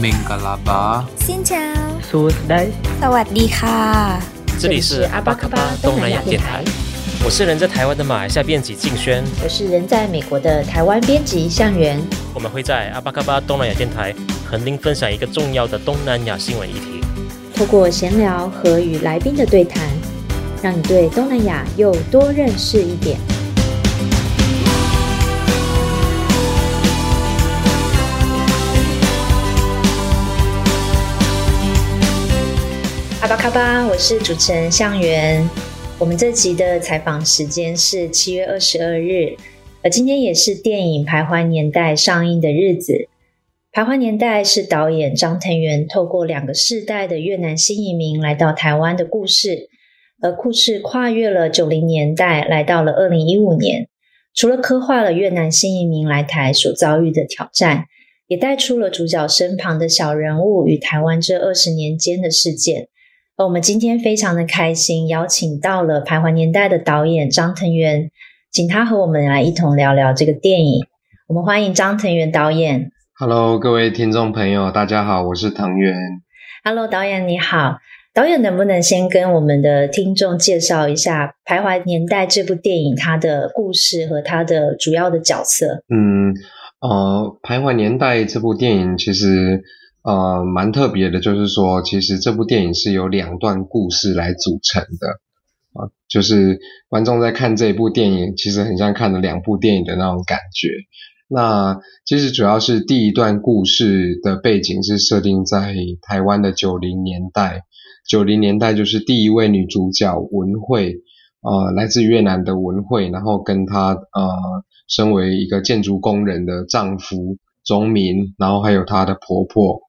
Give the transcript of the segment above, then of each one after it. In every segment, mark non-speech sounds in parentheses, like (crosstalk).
明格拉巴，新桥，苏斯戴，萨瓦迪卡。这里是阿巴卡巴东南亚电台，我是人在台湾的马来西亚编辑静轩，我是人在美国的台湾编辑向元。我们会在阿巴卡巴东南亚电台和您分享一个重要的东南亚新闻议题，透过闲聊和与来宾的对谈，让你对东南亚又多认识一点。阿峇卡巴，我是主持人向元。我们这集的采访时间是七月二十二日，而今天也是电影《徘徊年代》上映的日子。《徘徊年代》是导演张腾元透过两个世代的越南新移民来到台湾的故事，而故事跨越了九零年代，来到了二零一五年。除了刻画了越南新移民来台所遭遇的挑战，也带出了主角身旁的小人物与台湾这二十年间的事件。而我们今天非常的开心，邀请到了《徘徊年代》的导演张腾元，请他和我们来一同聊聊这个电影。我们欢迎张腾元导演。Hello，各位听众朋友，大家好，我是腾元。Hello，导演你好。导演能不能先跟我们的听众介绍一下《徘徊年代》这部电影它的故事和它的主要的角色？嗯，呃，《徘徊年代》这部电影其实。呃，蛮特别的，就是说，其实这部电影是由两段故事来组成的啊，就是观众在看这部电影，其实很像看了两部电影的那种感觉。那其实主要是第一段故事的背景是设定在台湾的九零年代，九零年代就是第一位女主角文慧，呃，来自越南的文慧，然后跟她呃，身为一个建筑工人的丈夫钟民，然后还有她的婆婆。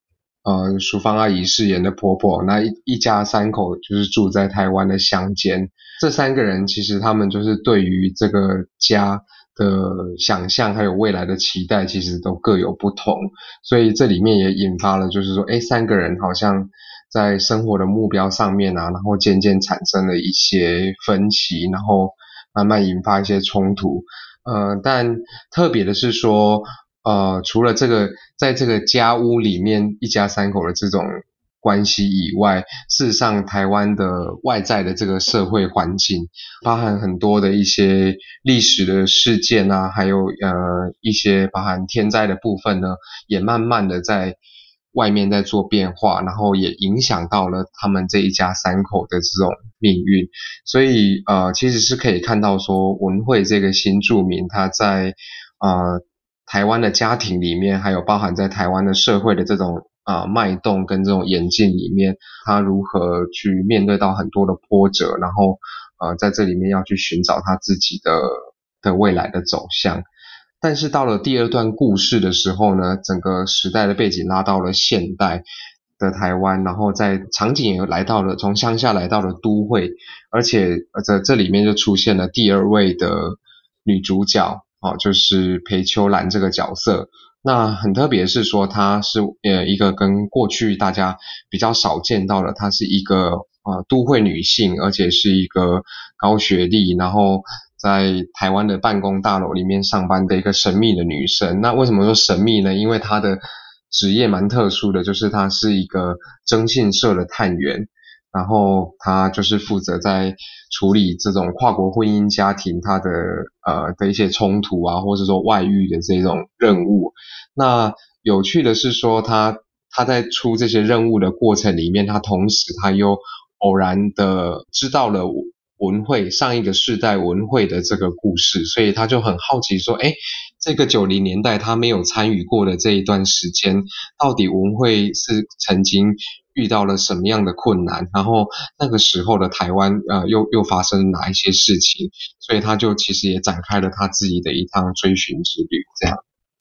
呃，淑芳阿姨饰演的婆婆，那一一家三口就是住在台湾的乡间。这三个人其实他们就是对于这个家的想象，还有未来的期待，其实都各有不同。所以这里面也引发了，就是说，诶，三个人好像在生活的目标上面啊，然后渐渐产生了一些分歧，然后慢慢引发一些冲突。呃，但特别的是说。呃，除了这个，在这个家屋里面一家三口的这种关系以外，事实上，台湾的外在的这个社会环境，包含很多的一些历史的事件啊，还有呃一些包含天灾的部分呢，也慢慢的在外面在做变化，然后也影响到了他们这一家三口的这种命运。所以呃，其实是可以看到说，文慧这个新住民他在呃。台湾的家庭里面，还有包含在台湾的社会的这种啊脉动跟这种演进里面，他如何去面对到很多的波折，然后呃在这里面要去寻找他自己的的未来的走向。但是到了第二段故事的时候呢，整个时代的背景拉到了现代的台湾，然后在场景也来到了从乡下来到了都会，而且在这里面就出现了第二位的女主角。哦，就是裴秋兰这个角色，那很特别是说，她是呃一个跟过去大家比较少见到的，她是一个呃都会女性，而且是一个高学历，然后在台湾的办公大楼里面上班的一个神秘的女生。那为什么说神秘呢？因为她的职业蛮特殊的，就是她是一个征信社的探员。然后他就是负责在处理这种跨国婚姻家庭他的呃的一些冲突啊，或者说外遇的这种任务。那有趣的是说他他在出这些任务的过程里面，他同时他又偶然的知道了文慧上一个世代文慧的这个故事，所以他就很好奇说，诶，这个九零年代他没有参与过的这一段时间，到底文慧是曾经。遇到了什么样的困难？然后那个时候的台湾，呃，又又发生哪一些事情？所以他就其实也展开了他自己的一趟追寻之旅。这样，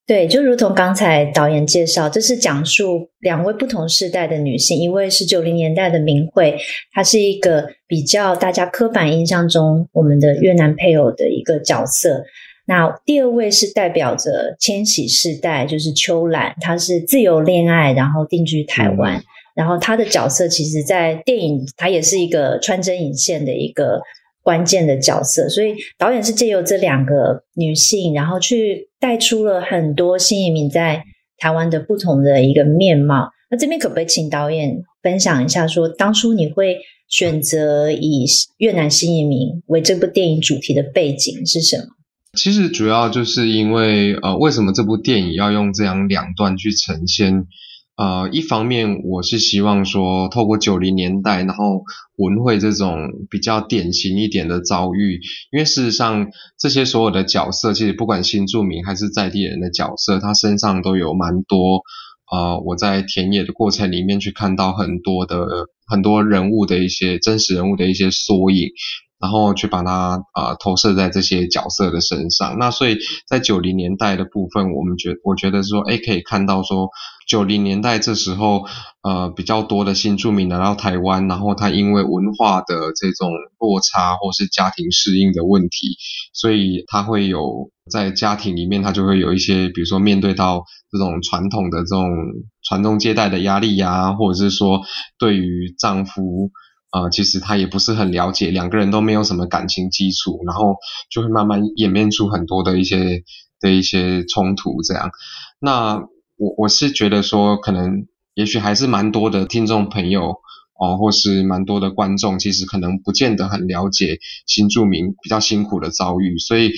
对，就如同刚才导演介绍，这是讲述两位不同世代的女性，一位是九零年代的明慧，她是一个比较大家刻板印象中我们的越南配偶的一个角色。那第二位是代表着千禧世代，就是秋兰，她是自由恋爱，然后定居台湾。嗯然后他的角色其实，在电影他也是一个穿针引线的一个关键的角色，所以导演是借由这两个女性，然后去带出了很多新移民在台湾的不同的一个面貌。那这边可不可以请导演分享一下说，说当初你会选择以越南新移民为这部电影主题的背景是什么？其实主要就是因为呃，为什么这部电影要用这样两段去呈现？呃，一方面我是希望说，透过九零年代，然后文慧这种比较典型一点的遭遇，因为事实上这些所有的角色，其实不管新住民还是在地人的角色，他身上都有蛮多呃，我在田野的过程里面去看到很多的很多人物的一些真实人物的一些缩影。然后去把它啊、投射在这些角色的身上。那所以在九零年代的部分，我们觉我觉得说，哎，可以看到说，九零年代这时候，呃，比较多的新住民来到台湾，然后他因为文化的这种落差或是家庭适应的问题，所以他会有在家庭里面，他就会有一些，比如说面对到这种传统的这种传宗接代的压力呀，或者是说对于丈夫。呃，其实他也不是很了解，两个人都没有什么感情基础，然后就会慢慢演变出很多的一些的一些冲突这样。那我我是觉得说，可能也许还是蛮多的听众朋友哦、或是蛮多的观众，其实可能不见得很了解新住民比较辛苦的遭遇，所以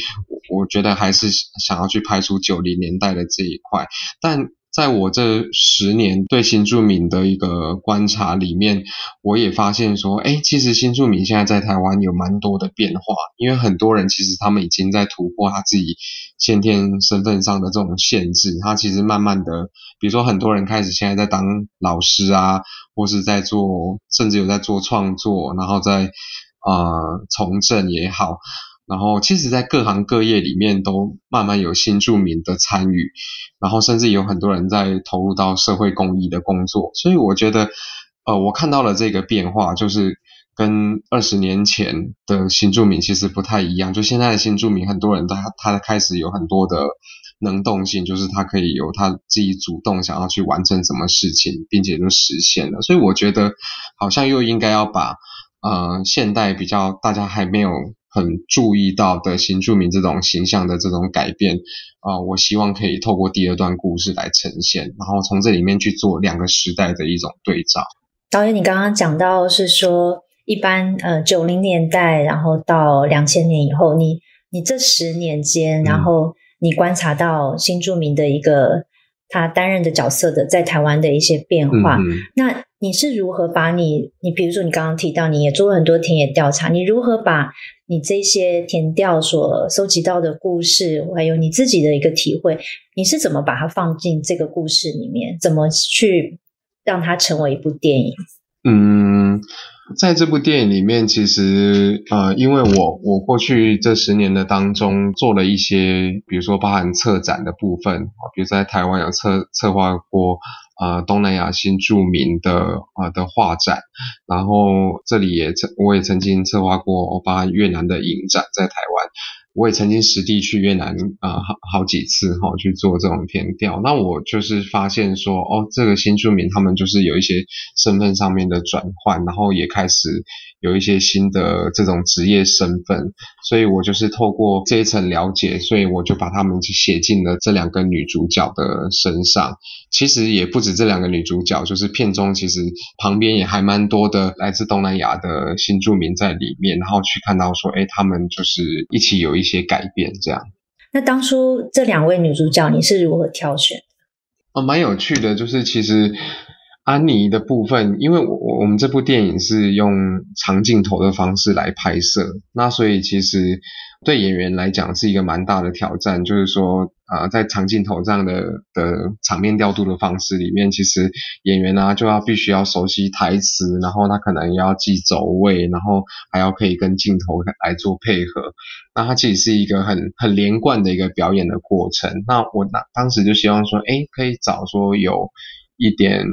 我觉得还是想要去拍出九零年代的这一块，但。在我这十年对新住民的一个观察里面，我也发现说，哎，其实新住民现在在台湾有蛮多的变化，因为很多人其实他们已经在突破他自己先天身份上的这种限制，他其实慢慢的，比如说很多人开始现在在当老师啊，或是在做，甚至有在做创作，然后在呃从政也好。然后，其实，在各行各业里面，都慢慢有新住民的参与，然后甚至有很多人在投入到社会公益的工作。所以，我觉得，呃，我看到了这个变化，就是跟二十年前的新住民其实不太一样。就现在的新住民，很多人他他开始有很多的能动性，就是他可以有他自己主动想要去完成什么事情，并且就实现了。所以，我觉得好像又应该要把呃现代比较大家还没有。很注意到的新住民这种形象的这种改变啊、呃，我希望可以透过第二段故事来呈现，然后从这里面去做两个时代的一种对照。导演，你刚刚讲到是说，一般呃九零年代，然后到两千年以后，你你这十年间，然后你观察到新住民的一个他担任的角色的在台湾的一些变化，嗯、那你是如何把你你比如说你刚刚提到你也做了很多田野调查，你如何把你这些填调所搜集到的故事，还有你自己的一个体会，你是怎么把它放进这个故事里面？怎么去让它成为一部电影？嗯，在这部电影里面，其实呃，因为我我过去这十年的当中做了一些，比如说包含策展的部分，比如在台湾有策策划过。呃，东南亚新著名的呃的画展，然后这里也曾我也曾经策划过，欧巴越南的影展在台湾。我也曾经实地去越南啊、好好几次哈、哦，去做这种田调。那我就是发现说，哦，这个新住民他们就是有一些身份上面的转换，然后也开始有一些新的这种职业身份。所以我就是透过这一层了解，所以我就把他们写进了这两个女主角的身上。其实也不止这两个女主角，就是片中其实旁边也还蛮多的来自东南亚的新住民在里面，然后去看到说，哎，他们就是一起有一些。改变，这样。那当初这两位女主角，你是如何挑选？哦，蛮有趣的，就是其实安妮的部分，因为我我们这部电影是用长镜头的方式来拍摄，那所以其实。对演员来讲是一个蛮大的挑战，就是说，呃，在长镜头这样的的场面调度的方式里面，其实演员呢、啊、就要必须要熟悉台词，然后他可能要记走位，然后还要可以跟镜头来做配合。那它其实是一个很很连贯的一个表演的过程。那我那当时就希望说，哎，可以找说有一点。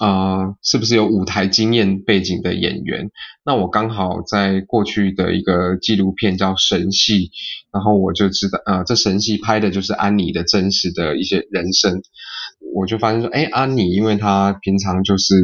呃，是不是有舞台经验背景的演员？那我刚好在过去的一个纪录片叫《神戏》，然后我就知道，呃，这《神戏》拍的就是安妮的真实的一些人生。我就发现说，哎，安妮，因为她平常就是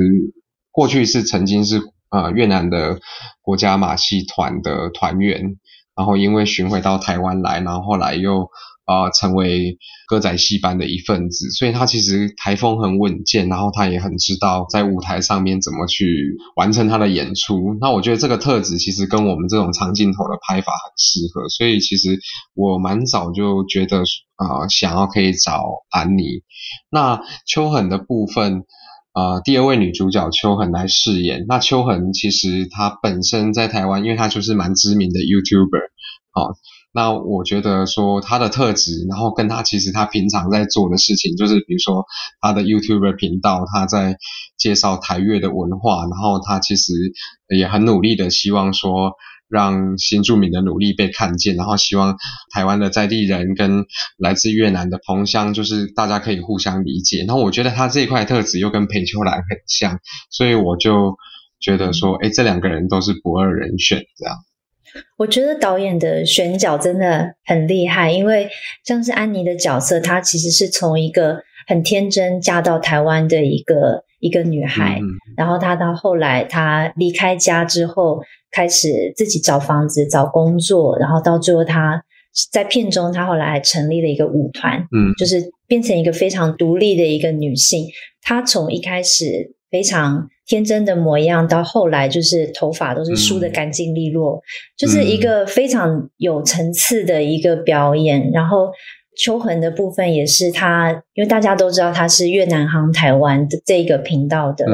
过去是曾经是呃越南的国家马戏团的团员，然后因为巡回到台湾来，然后后来又啊、成为歌仔戏班的一份子，所以他其实台风很稳健，然后他也很知道在舞台上面怎么去完成他的演出。那我觉得这个特质其实跟我们这种长镜头的拍法很适合，所以其实我蛮早就觉得啊、想要可以找安妮。那秋痕的部分，呃，第二位女主角秋痕来饰演。那秋痕其实她本身在台湾，因为她就是蛮知名的 YouTuber 啊。那我觉得说他的特质，然后跟他其实他平常在做的事情，就是比如说他的 YouTube 频道，他在介绍台越的文化，然后他其实也很努力的希望说让新住民的努力被看见，然后希望台湾的在地人跟来自越南的同乡，就是大家可以互相理解。然后我觉得他这一块特质又跟裴秋兰很像，所以我就觉得说，诶，这两个人都是不二人选，这样。(laughs) 我觉得导演的选角真的很厉害，因为像是安妮的角色，她其实是从一个很天真嫁到台湾的一个一个女孩，嗯、然后她到后来她离开家之后，开始自己找房子、找工作，然后到最后她在片中，她后来还成立了一个舞团，嗯，就是变成一个非常独立的一个女性。她从一开始非常。天真的模样，到后来就是头发都是梳的干净利落，嗯、就是一个非常有层次的一个表演。嗯、然后秋恒的部分也是他，因为大家都知道他是越南航台湾的这个频道的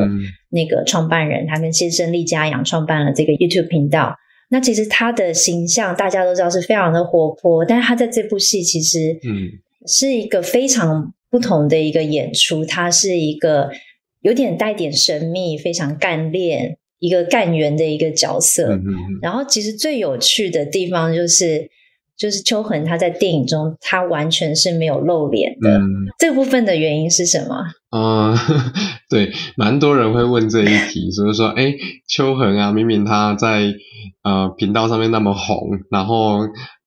那个创办人，嗯、他跟先生厉家阳创办了这个 YouTube 频道。那其实他的形象大家都知道是非常的活泼，但是他在这部戏其实嗯是一个非常不同的一个演出，他是一个。有点带点神秘，非常干练，一个干员的一个角色。然后，其实最有趣的地方就是，就是秋恒他在电影中，他完全是没有露脸的。嗯、这部分的原因是什么？嗯，(laughs) 对，蛮多人会问这一题，所以说，哎，秋恒啊，明明他在呃频道上面那么红，然后。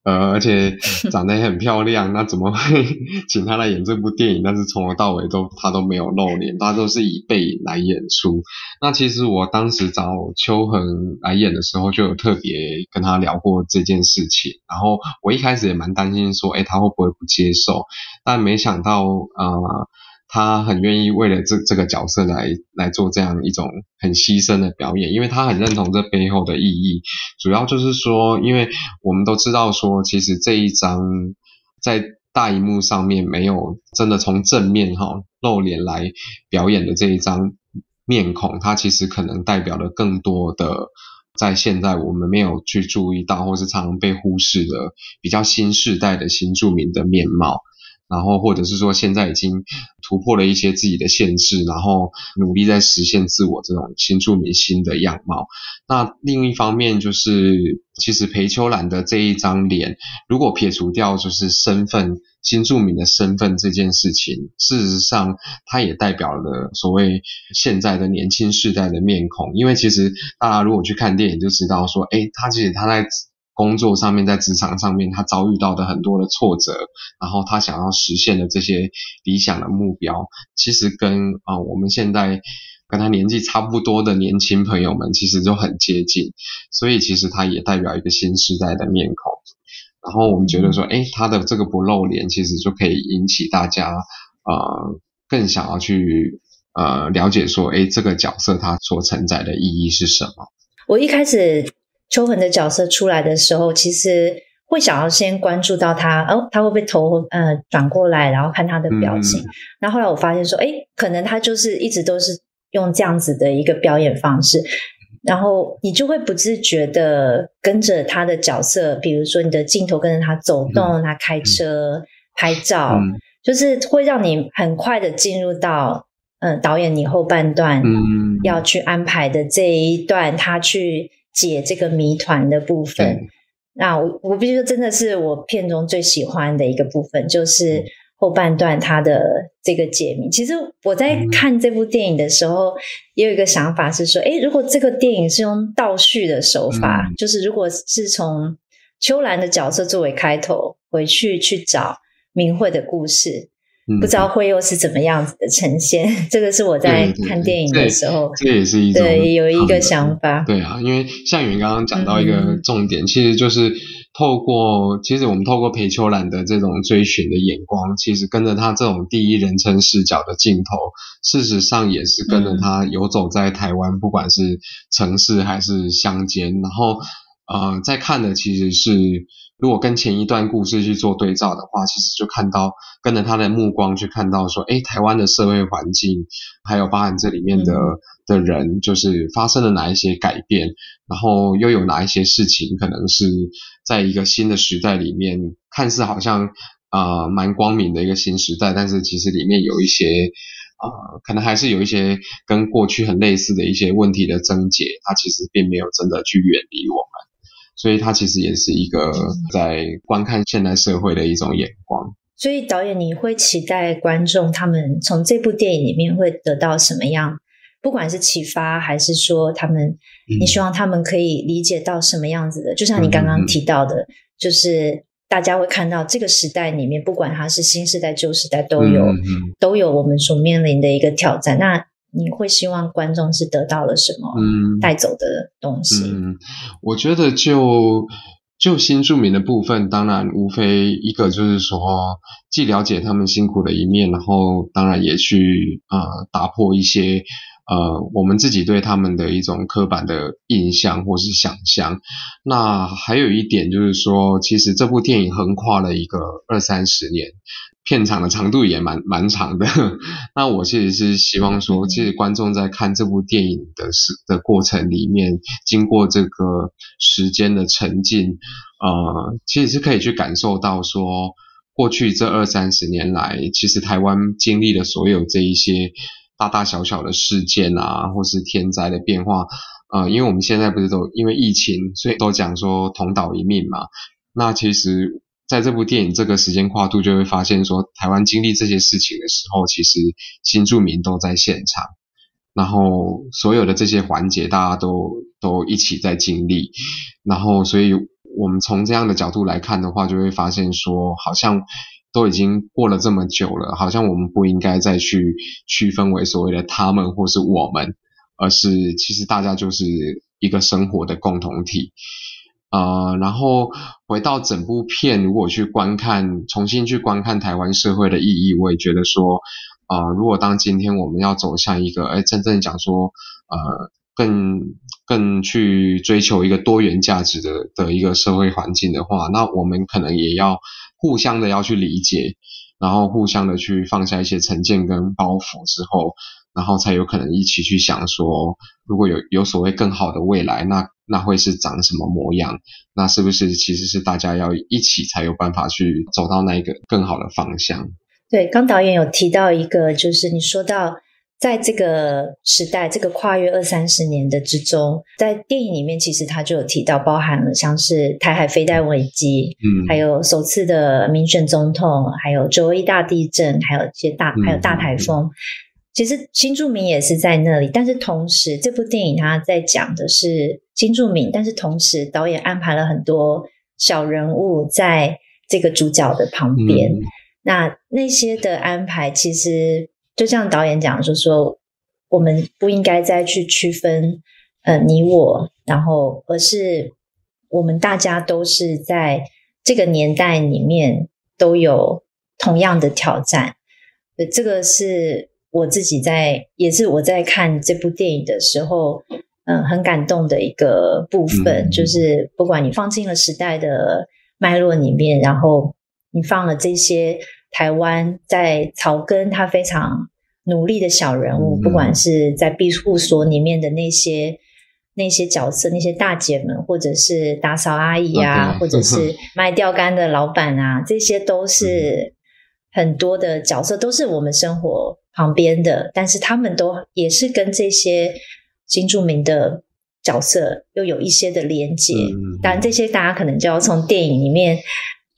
呃，而且长得也很漂亮，那怎么会 (laughs) 请他来演这部电影？但是从头到尾都他都没有露脸，他都是以背影来演出。那其实我当时找秋恒来演的时候，就有特别跟他聊过这件事情。然后我一开始也蛮担心说，诶，他会不会不接受？但没想到，呃。他很愿意为了这这个角色来来做这样一种很牺牲的表演，因为他很认同这背后的意义。主要就是说，因为我们都知道说，其实这一张在大荧幕上面没有真的从正面哈露脸来表演的这一张面孔，它其实可能代表了更多的在现在我们没有去注意到或是常常被忽视的比较新世代的新住民的面貌。然后，或者是说，现在已经突破了一些自己的限制，然后努力在实现自我这种新住民新的样貌。那另一方面，就是其实裴秋兰的这一张脸，如果撇除掉就是身份新住民的身份这件事情，事实上，它也代表了所谓现在的年轻世代的面孔。因为其实大家如果去看电影，就知道说，诶，他其实他在。工作上面，在职场上面，他遭遇到的很多的挫折，然后他想要实现的这些理想的目标，其实跟啊、呃、我们现在跟他年纪差不多的年轻朋友们，其实就很接近，所以其实他也代表一个新时代的面孔。然后我们觉得说，哎，他的这个不露脸，其实就可以引起大家呃更想要去呃了解说，哎，这个角色他所承载的意义是什么？我一开始。秋恒的角色出来的时候，其实会想要先关注到他，哦，他会不会头呃转过来，然后看他的表情。嗯、然后后来我发现说，哎，可能他就是一直都是用这样子的一个表演方式，然后你就会不自觉的跟着他的角色，比如说你的镜头跟着他走动，他开车、嗯、拍照，嗯、就是会让你很快的进入到嗯、呃、导演你后半段要去安排的这一段，他去。解这个谜团的部分，嗯、那我我必须说，真的是我片中最喜欢的一个部分，就是后半段它的这个解谜。其实我在看这部电影的时候，嗯、也有一个想法是说，诶，如果这个电影是用倒叙的手法，嗯、就是如果是从秋兰的角色作为开头，回去去找明慧的故事，嗯、不知道会又是怎么样子的呈现。(laughs) 这个是我在看电影的时候，这也是一种对有一个想法。对啊，因为向云刚刚讲到一个重点，嗯、其实就是。透过，其实我们透过裴秋兰的这种追寻的眼光，其实跟着他这种第一人称视角的镜头，事实上也是跟着他游走在台湾，不管是城市还是乡间。然后，呃，在看的其实是，如果跟前一段故事去做对照的话，其实就看到跟着他的目光去看到说，哎，台湾的社会环境，还有包含这里面的。的人就是发生了哪一些改变，然后又有哪一些事情可能是在一个新的时代里面，看似好像呃蛮光明的一个新时代，但是其实里面有一些呃可能还是有一些跟过去很类似的一些问题的症结，它其实并没有真的去远离我们，所以它其实也是一个在观看现代社会的一种眼光。所以导演，你会期待观众他们从这部电影里面会得到什么样？不管是启发，还是说他们，你希望他们可以理解到什么样子的？就像你刚刚提到的，就是大家会看到这个时代里面，不管它是新时代、旧时代，都有都有我们所面临的一个挑战。那你会希望观众是得到了什么带走的东西？嗯，嗯，我觉得就就新住民的部分，当然无非一个就是说，既了解他们辛苦的一面，然后当然也去呃打破一些。呃，我们自己对他们的一种刻板的印象或是想象。那还有一点就是说，其实这部电影横跨了一个二三十年，片场的长度也蛮蛮长的。(laughs) 那我其实是希望说，其实观众在看这部电影的时的过程里面，经过这个时间的沉浸，呃，其实是可以去感受到说，过去这二三十年来，其实台湾经历了所有这一些。大大小小的事件啊，或是天灾的变化，呃，因为我们现在不是都因为疫情，所以都讲说同岛一命嘛。那其实在这部电影这个时间跨度，就会发现说，台湾经历这些事情的时候，其实新住民都在现场，然后所有的这些环节，大家都都一起在经历，然后所以我们从这样的角度来看的话，就会发现说，好像。都已经过了这么久了，好像我们不应该再去区分为所谓的他们或是我们，而是其实大家就是一个生活的共同体。呃，然后回到整部片，如果去观看，重新去观看台湾社会的意义，我也觉得说，呃，如果当今天我们要走向一个，哎，真正讲说，呃，更更去追求一个多元价值的的一个社会环境的话，那我们可能也要。互相的要去理解，然后互相的去放下一些成见跟包袱之后，然后才有可能一起去想说，如果有有所谓更好的未来，那那会是长什么模样？那是不是其实是大家要一起才有办法去走到那一个更好的方向？对，刚导演有提到一个，就是你说到。在这个时代，这个跨越二三十年的之中，在电影里面其实他就有提到，包含了像是台海飞弹危机，嗯，还有首次的民选总统，还有九二一大地震，还有一些大，还有大台风。嗯、其实新住民也是在那里，但是同时这部电影它在讲的是新住民，但是同时导演安排了很多小人物在这个主角的旁边，嗯、那那些的安排其实。就像导演讲，就是说我们不应该再去区分，呃，你我，然后而是我们大家都是在这个年代里面都有同样的挑战。这个是我自己在，也是我在看这部电影的时候，嗯、呃，很感动的一个部分，就是不管你放进了时代的脉络里面，然后你放了这些。台湾在草根，他非常努力的小人物，不管是在庇护所里面的那些那些角色，那些大姐们，或者是打扫阿姨啊，或者是卖钓竿的老板啊，这些都是很多的角色，都是我们生活旁边的，但是他们都也是跟这些新著名的角色又有一些的连接。当然，这些大家可能就要从电影里面。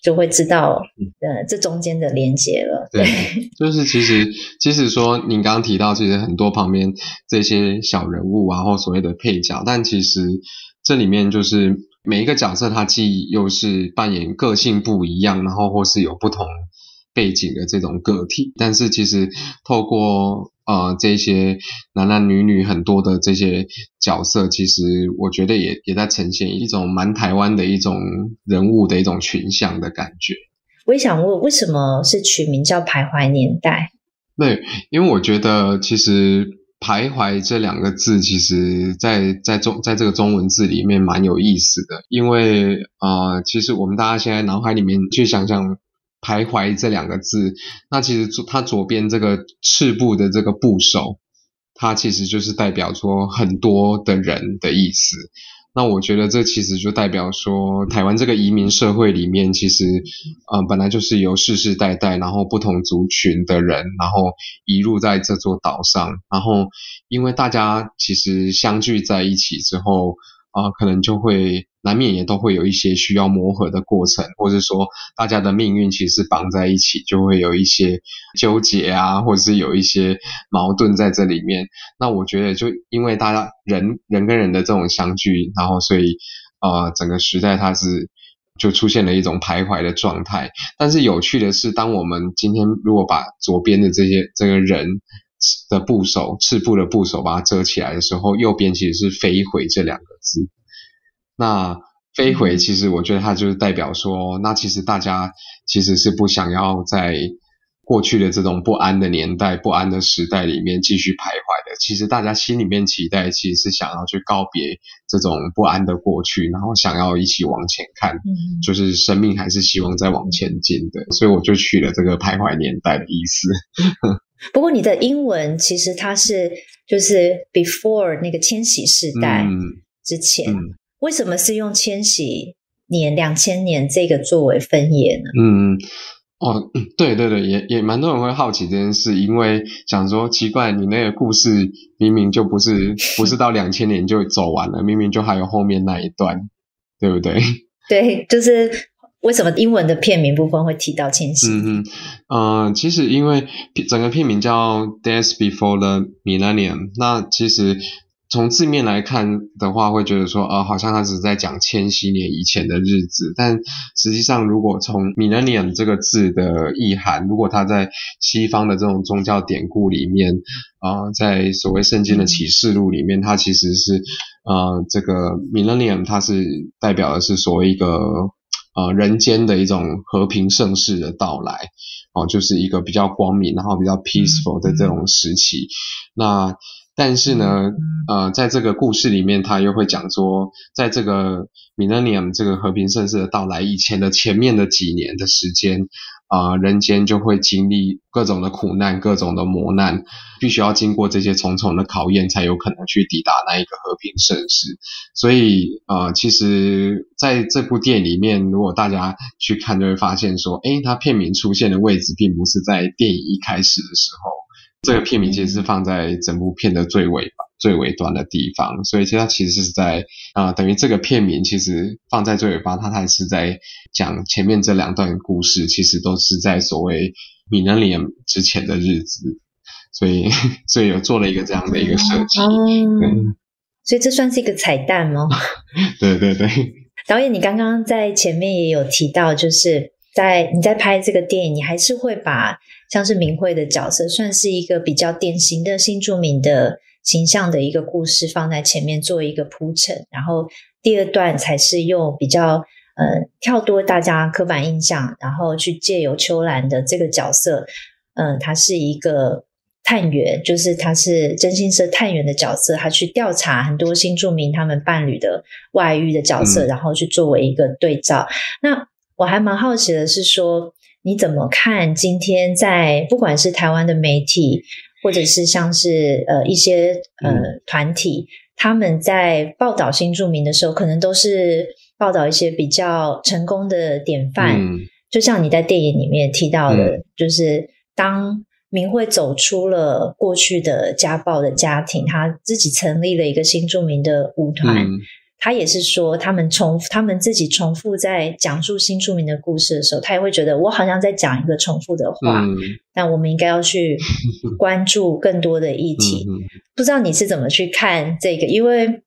就会知道，呃，这中间的连接了。对，就是其实，即使说您刚刚提到，其实很多旁边这些小人物啊，或所谓的配角，但其实这里面就是每一个角色，他既又是扮演个性不一样，然后或是有不同背景的这种个体，但是其实透过呃这些男男女女很多的这些角色，其实我觉得也也在呈现一种蛮台湾的一种人物的一种群像的感觉。我也想问，为什么是取名叫《徘徊年代》？对，因为我觉得其实“徘徊”这两个字，其实在在中在这个中文字里面蛮有意思的。因为呃，其实我们大家现在脑海里面去想象“徘徊”这两个字，那其实它左边这个赤部的这个部首，它其实就是代表说很多的人的意思。那我觉得这其实就代表说，台湾这个移民社会里面，其实，呃，本来就是由世世代代，然后不同族群的人，然后移入在这座岛上，然后因为大家其实相聚在一起之后。啊，可能就会难免也都会有一些需要磨合的过程，或者说大家的命运其实绑在一起，就会有一些纠结啊，或者是有一些矛盾在这里面。那我觉得，就因为大家人人跟人的这种相聚，然后所以呃，整个时代它是就出现了一种徘徊的状态。但是有趣的是，当我们今天如果把左边的这些这个人。的部首，赤部的部首，把它遮起来的时候，右边其实是飞回这两个字。那飞回，其实我觉得它就是代表说，那其实大家其实是不想要在过去的这种不安的年代、不安的时代里面继续徘徊的。其实大家心里面期待，其实是想要去告别这种不安的过去，然后想要一起往前看，就是生命还是希望再往前进的。所以我就取了这个徘徊年代的意思。(laughs) 不过你的英文其实它是就是 before 那个千禧世代之前，嗯嗯、为什么是用千禧年两千年这个作为分野呢？嗯哦，对对对，也也蛮多人会好奇这件事，因为想说奇怪，你那个故事明明就不是 (laughs) 不是到两千年就走完了，明明就还有后面那一段，对不对？(laughs) 对，就是。为什么英文的片名部分会提到千禧？嗯嗯，呃，其实因为整个片名叫《Days Before the Millennium》，那其实从字面来看的话，会觉得说，呃，好像他只是在讲千禧年以前的日子。但实际上，如果从 “millennium” 这个字的意涵，如果它在西方的这种宗教典故里面，啊、呃，在所谓圣经的启示录里面，它其实是，呃，这个 “millennium” 它是代表的是所谓一个。呃，人间的一种和平盛世的到来，哦，就是一个比较光明，然后比较 peaceful 的这种时期。那但是呢，呃，在这个故事里面，他又会讲说，在这个 millennium 这个和平盛世的到来以前的前面的几年的时间。啊、呃，人间就会经历各种的苦难，各种的磨难，必须要经过这些重重的考验，才有可能去抵达那一个和平盛世。所以，呃，其实在这部电影里面，如果大家去看，就会发现说，诶，它片名出现的位置，并不是在电影一开始的时候，这个片名其实是放在整部片的最尾巴。最尾端的地方，所以其实它其实是在啊、呃，等于这个片名其实放在最尾巴，它还是在讲前面这两段故事，其实都是在所谓 millennium 之前的日子，所以 (laughs) 所以有做了一个这样的一个设计，嗯，所以这算是一个彩蛋 (laughs) 吗？对对对，(laughs) 导演，你刚刚在前面也有提到，就是在你在拍这个电影，你还是会把像是明慧的角色，算是一个比较典型的新住民的。形象的一个故事放在前面做一个铺陈，然后第二段才是用比较呃跳脱大家刻板印象，然后去借由秋兰的这个角色，嗯、呃，他是一个探员，就是他是真心社探员的角色，他去调查很多新住民他们伴侣的外遇的角色，嗯、然后去作为一个对照。那我还蛮好奇的是说，你怎么看今天在不管是台湾的媒体？或者是像是呃一些呃团体，他们在报道新住民的时候，可能都是报道一些比较成功的典范。嗯、就像你在电影里面提到的，嗯、就是当明慧走出了过去的家暴的家庭，他自己成立了一个新著名的舞团。嗯他也是说，他们重复，他们自己重复在讲述新著名的故事的时候，他也会觉得我好像在讲一个重复的话。嗯、但我们应该要去 (laughs) 关注更多的议题。嗯、不知道你是怎么去看这个？因为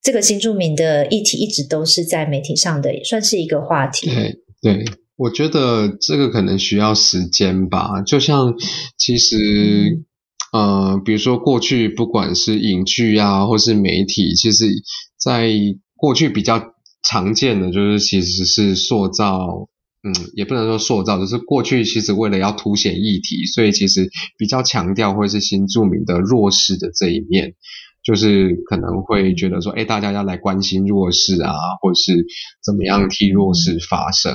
这个新著名的议题一直都是在媒体上的，也算是一个话题。对对，我觉得这个可能需要时间吧。就像其实，嗯、呃，比如说过去不管是影剧啊，或是媒体，其实在过去比较常见的就是其实是塑造，嗯，也不能说塑造，就是过去其实为了要凸显议题，所以其实比较强调会是新著名的弱势的这一面。就是可能会觉得说，哎，大家要来关心弱势啊，或者是怎么样替弱势发声。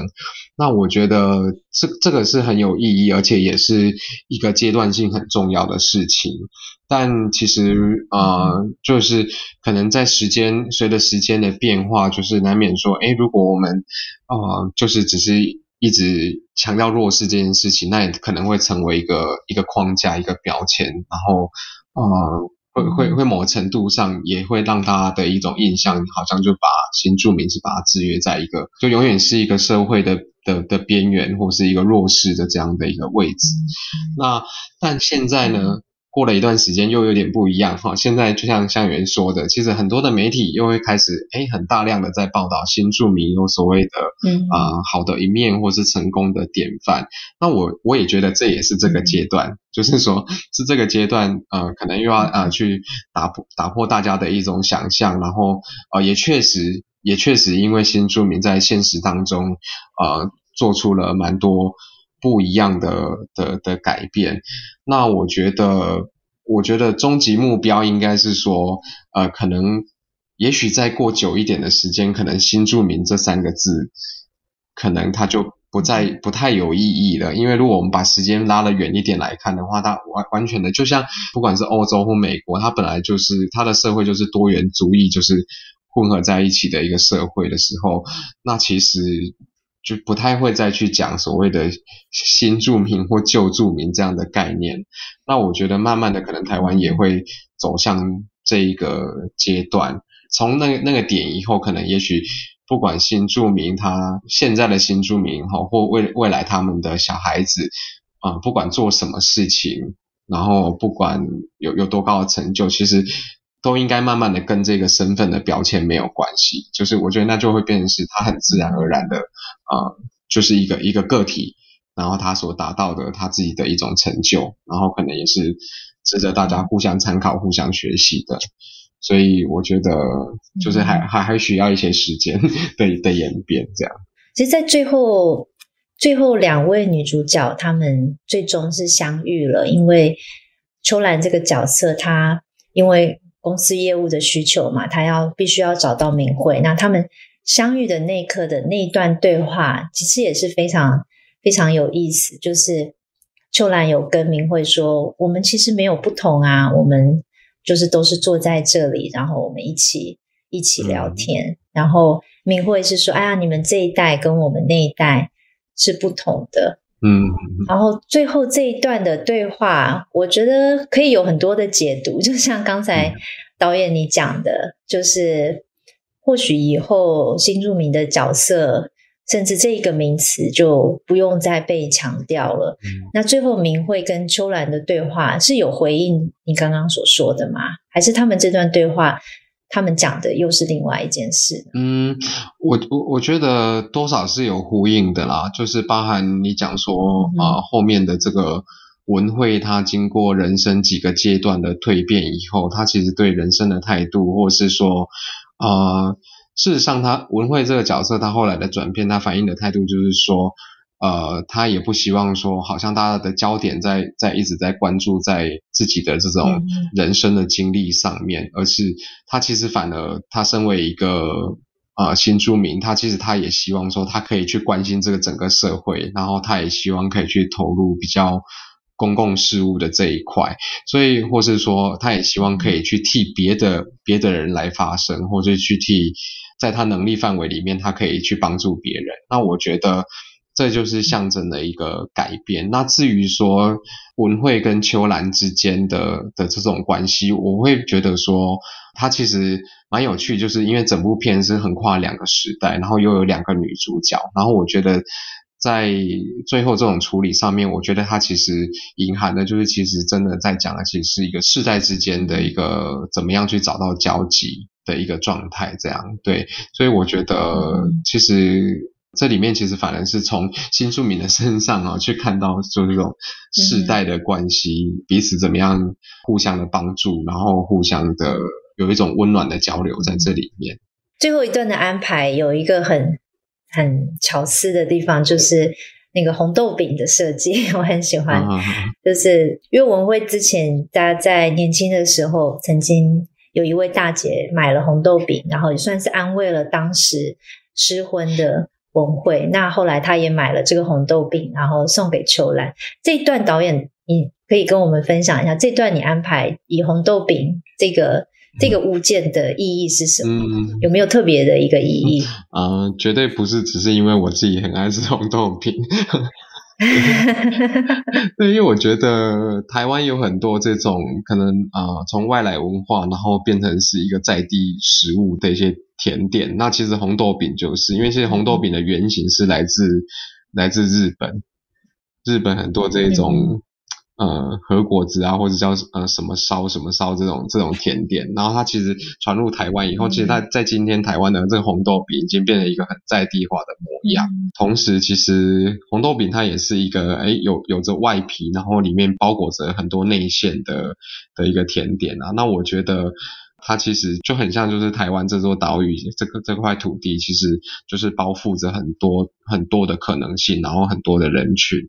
那我觉得这这个是很有意义，而且也是一个阶段性很重要的事情。但其实呃，就是可能在时间随着时间的变化，就是难免说，哎，如果我们呃，就是只是一直强调弱势这件事情，那也可能会成为一个一个框架、一个标签，然后呃。会会会某个程度上也会让大家的一种印象，好像就把新住民是把它制约在一个，就永远是一个社会的的的边缘，或是一个弱势的这样的一个位置。那但现在呢？过了一段时间又有点不一样哈，现在就像向元说的，其实很多的媒体又会开始诶很大量的在报道新住民有所谓的嗯啊、呃、好的一面或是成功的典范。那我我也觉得这也是这个阶段，嗯、就是说是这个阶段呃可能又要啊、呃、去打破打破大家的一种想象，然后呃也确实也确实因为新住民在现实当中呃做出了蛮多。不一样的的的改变，那我觉得，我觉得终极目标应该是说，呃，可能，也许再过久一点的时间，可能新住民这三个字，可能它就不再不太有意义了。因为如果我们把时间拉得远一点来看的话，它完完全的就像不管是欧洲或美国，它本来就是它的社会就是多元族裔，就是混合在一起的一个社会的时候，那其实。就不太会再去讲所谓的新住民或旧住民这样的概念。那我觉得慢慢的，可能台湾也会走向这一个阶段。从那那个点以后，可能也许不管新住民他现在的新住民哈，或未未来他们的小孩子啊，不管做什么事情，然后不管有有多高的成就，其实。都应该慢慢的跟这个身份的标签没有关系，就是我觉得那就会变成是他很自然而然的，呃，就是一个一个个体，然后他所达到的他自己的一种成就，然后可能也是值得大家互相参考、互相学习的。所以我觉得就是还还还需要一些时间 (laughs) 的的演变这样。其实，在最后最后两位女主角她们最终是相遇了，因为秋兰这个角色她因为。公司业务的需求嘛，她要必须要找到明慧。那他们相遇的那一刻的那一段对话，其实也是非常非常有意思。就是秋兰有跟明慧说：“我们其实没有不同啊，我们就是都是坐在这里，然后我们一起一起聊天。嗯”然后明慧是说：“哎呀，你们这一代跟我们那一代是不同的。”嗯，然后最后这一段的对话，我觉得可以有很多的解读，就像刚才导演你讲的，就是或许以后新住民的角色，甚至这一个名词就不用再被强调了。嗯，那最后明慧跟秋兰的对话是有回应你刚刚所说的吗？还是他们这段对话？他们讲的又是另外一件事。嗯，我我我觉得多少是有呼应的啦，就是包含你讲说啊、呃，后面的这个文慧，她经过人生几个阶段的蜕变以后，她其实对人生的态度，或是说啊、呃，事实上，他文慧这个角色，他后来的转变，他反映的态度就是说。呃，他也不希望说，好像大家的焦点在在一直在关注在自己的这种人生的经历上面，嗯、而是他其实反而他身为一个呃新住民，他其实他也希望说，他可以去关心这个整个社会，然后他也希望可以去投入比较公共事务的这一块，所以或是说，他也希望可以去替别的别的人来发声，或者去替在他能力范围里面，他可以去帮助别人。那我觉得。这就是象征的一个改变。那至于说文慧跟秋兰之间的的这种关系，我会觉得说，它其实蛮有趣，就是因为整部片是横跨两个时代，然后又有两个女主角，然后我觉得在最后这种处理上面，我觉得它其实隐含的就是，其实真的在讲的，其实是一个世代之间的一个怎么样去找到交集的一个状态，这样对。所以我觉得其实。这里面其实反而是从新住民的身上啊，去看到就这种世代的关系，嗯、彼此怎么样互相的帮助，然后互相的有一种温暖的交流在这里面。最后一段的安排有一个很很巧思的地方，就是那个红豆饼的设计，(laughs) 我很喜欢。啊、就是因为文慧之前大家在年轻的时候，曾经有一位大姐买了红豆饼，然后也算是安慰了当时失婚的。文慧，那后来她也买了这个红豆饼，然后送给秋兰。这一段导演，你可以跟我们分享一下，这段你安排以红豆饼这个这个物件的意义是什么？嗯、有没有特别的一个意义？啊、呃，绝对不是只是因为我自己很爱吃红豆饼。(laughs) 对，因为我觉得台湾有很多这种可能啊、呃，从外来文化然后变成是一个在地食物的一些甜点。那其实红豆饼就是，因为其实红豆饼的原型是来自来自日本，日本很多这种。嗯呃，和果子啊，或者叫呃什么烧什么烧这种这种甜点，然后它其实传入台湾以后，其实它在今天台湾的这个红豆饼已经变成一个很在地化的模样。嗯、同时，其实红豆饼它也是一个哎有有着外皮，然后里面包裹着很多内馅的的一个甜点啊。那我觉得它其实就很像，就是台湾这座岛屿这个这块土地，其实就是包覆着很多很多的可能性，然后很多的人群。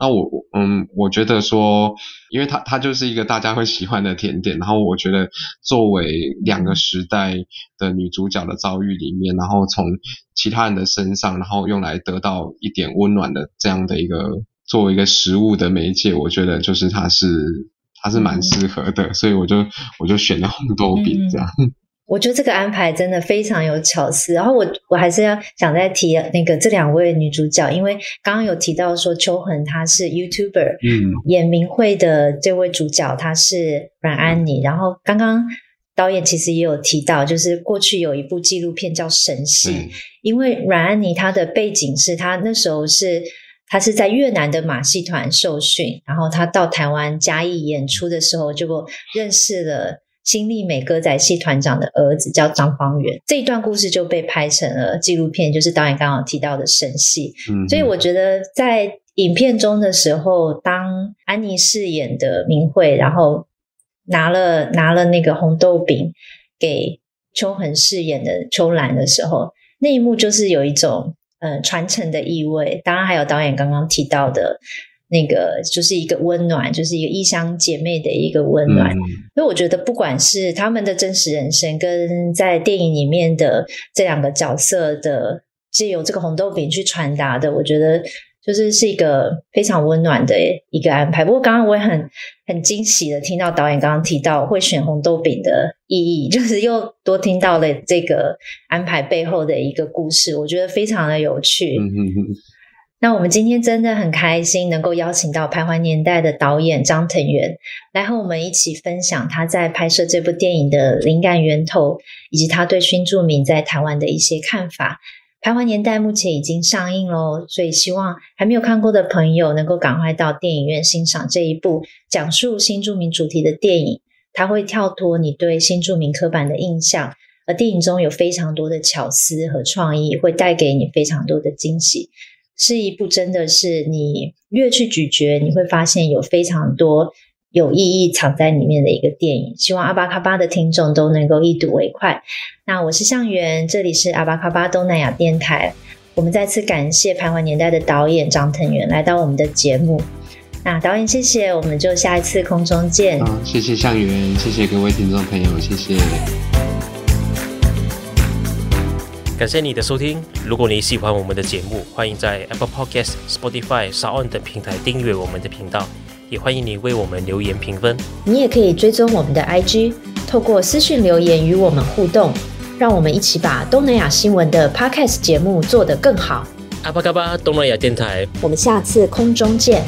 那我嗯，我觉得说，因为它它就是一个大家会喜欢的甜点，然后我觉得作为两个时代的女主角的遭遇里面，然后从其他人的身上，然后用来得到一点温暖的这样的一个作为一个食物的媒介，我觉得就是它是它是蛮适合的，所以我就我就选了红豆饼这样。嗯我觉得这个安排真的非常有巧思，然后我我还是要想再提那个这两位女主角，因为刚刚有提到说秋恒她是 YouTuber，嗯，演明慧的这位主角她是阮安妮，然后刚刚导演其实也有提到，就是过去有一部纪录片叫《神戏》，嗯，因为阮安妮她的背景是她那时候是她是在越南的马戏团受训，然后他到台湾嘉义演出的时候就认识了。新力美歌仔戏团长的儿子叫张方圆，这一段故事就被拍成了纪录片，就是导演刚刚提到的神戏。嗯，所以我觉得在影片中的时候，当安妮饰演的明慧，然后拿了拿了那个红豆饼给邱恒饰演的秋兰的时候，那一幕就是有一种呃传承的意味。当然还有导演刚刚提到的。那个就是一个温暖，就是一个异乡姐妹的一个温暖。嗯、所以我觉得，不管是他们的真实人生，跟在电影里面的这两个角色的，借由这个红豆饼去传达的，我觉得就是是一个非常温暖的一个安排。不过，刚刚我也很很惊喜的听到导演刚刚提到会选红豆饼的意义，(laughs) 就是又多听到了这个安排背后的一个故事，我觉得非常的有趣。嗯那我们今天真的很开心，能够邀请到《徘徊年代》的导演张腾元来和我们一起分享他在拍摄这部电影的灵感源头，以及他对新住民在台湾的一些看法。《徘徊年代》目前已经上映喽，所以希望还没有看过的朋友能够赶快到电影院欣赏这一部讲述新著名主题的电影。它会跳脱你对新著名刻板的印象，而电影中有非常多的巧思和创意，会带给你非常多的惊喜。是一部真的是你越去咀嚼，你会发现有非常多有意义藏在里面的一个电影。希望阿巴卡巴的听众都能够一睹为快。那我是向元，这里是阿巴卡巴东南亚电台。我们再次感谢《徘徊年代》的导演张腾元来到我们的节目。那导演谢谢，我们就下一次空中见。好，谢谢向元，谢谢各位听众朋友，谢谢。感谢你的收听。如果你喜欢我们的节目，欢迎在 Apple Podcast、Spotify、SoundOn 等平台订阅我们的频道，也欢迎你为我们留言评分。你也可以追踪我们的 IG，透过私讯留言与我们互动，让我们一起把东南亚新闻的 Podcast 节目做得更好。阿巴嘎巴东南亚电台，我们下次空中见。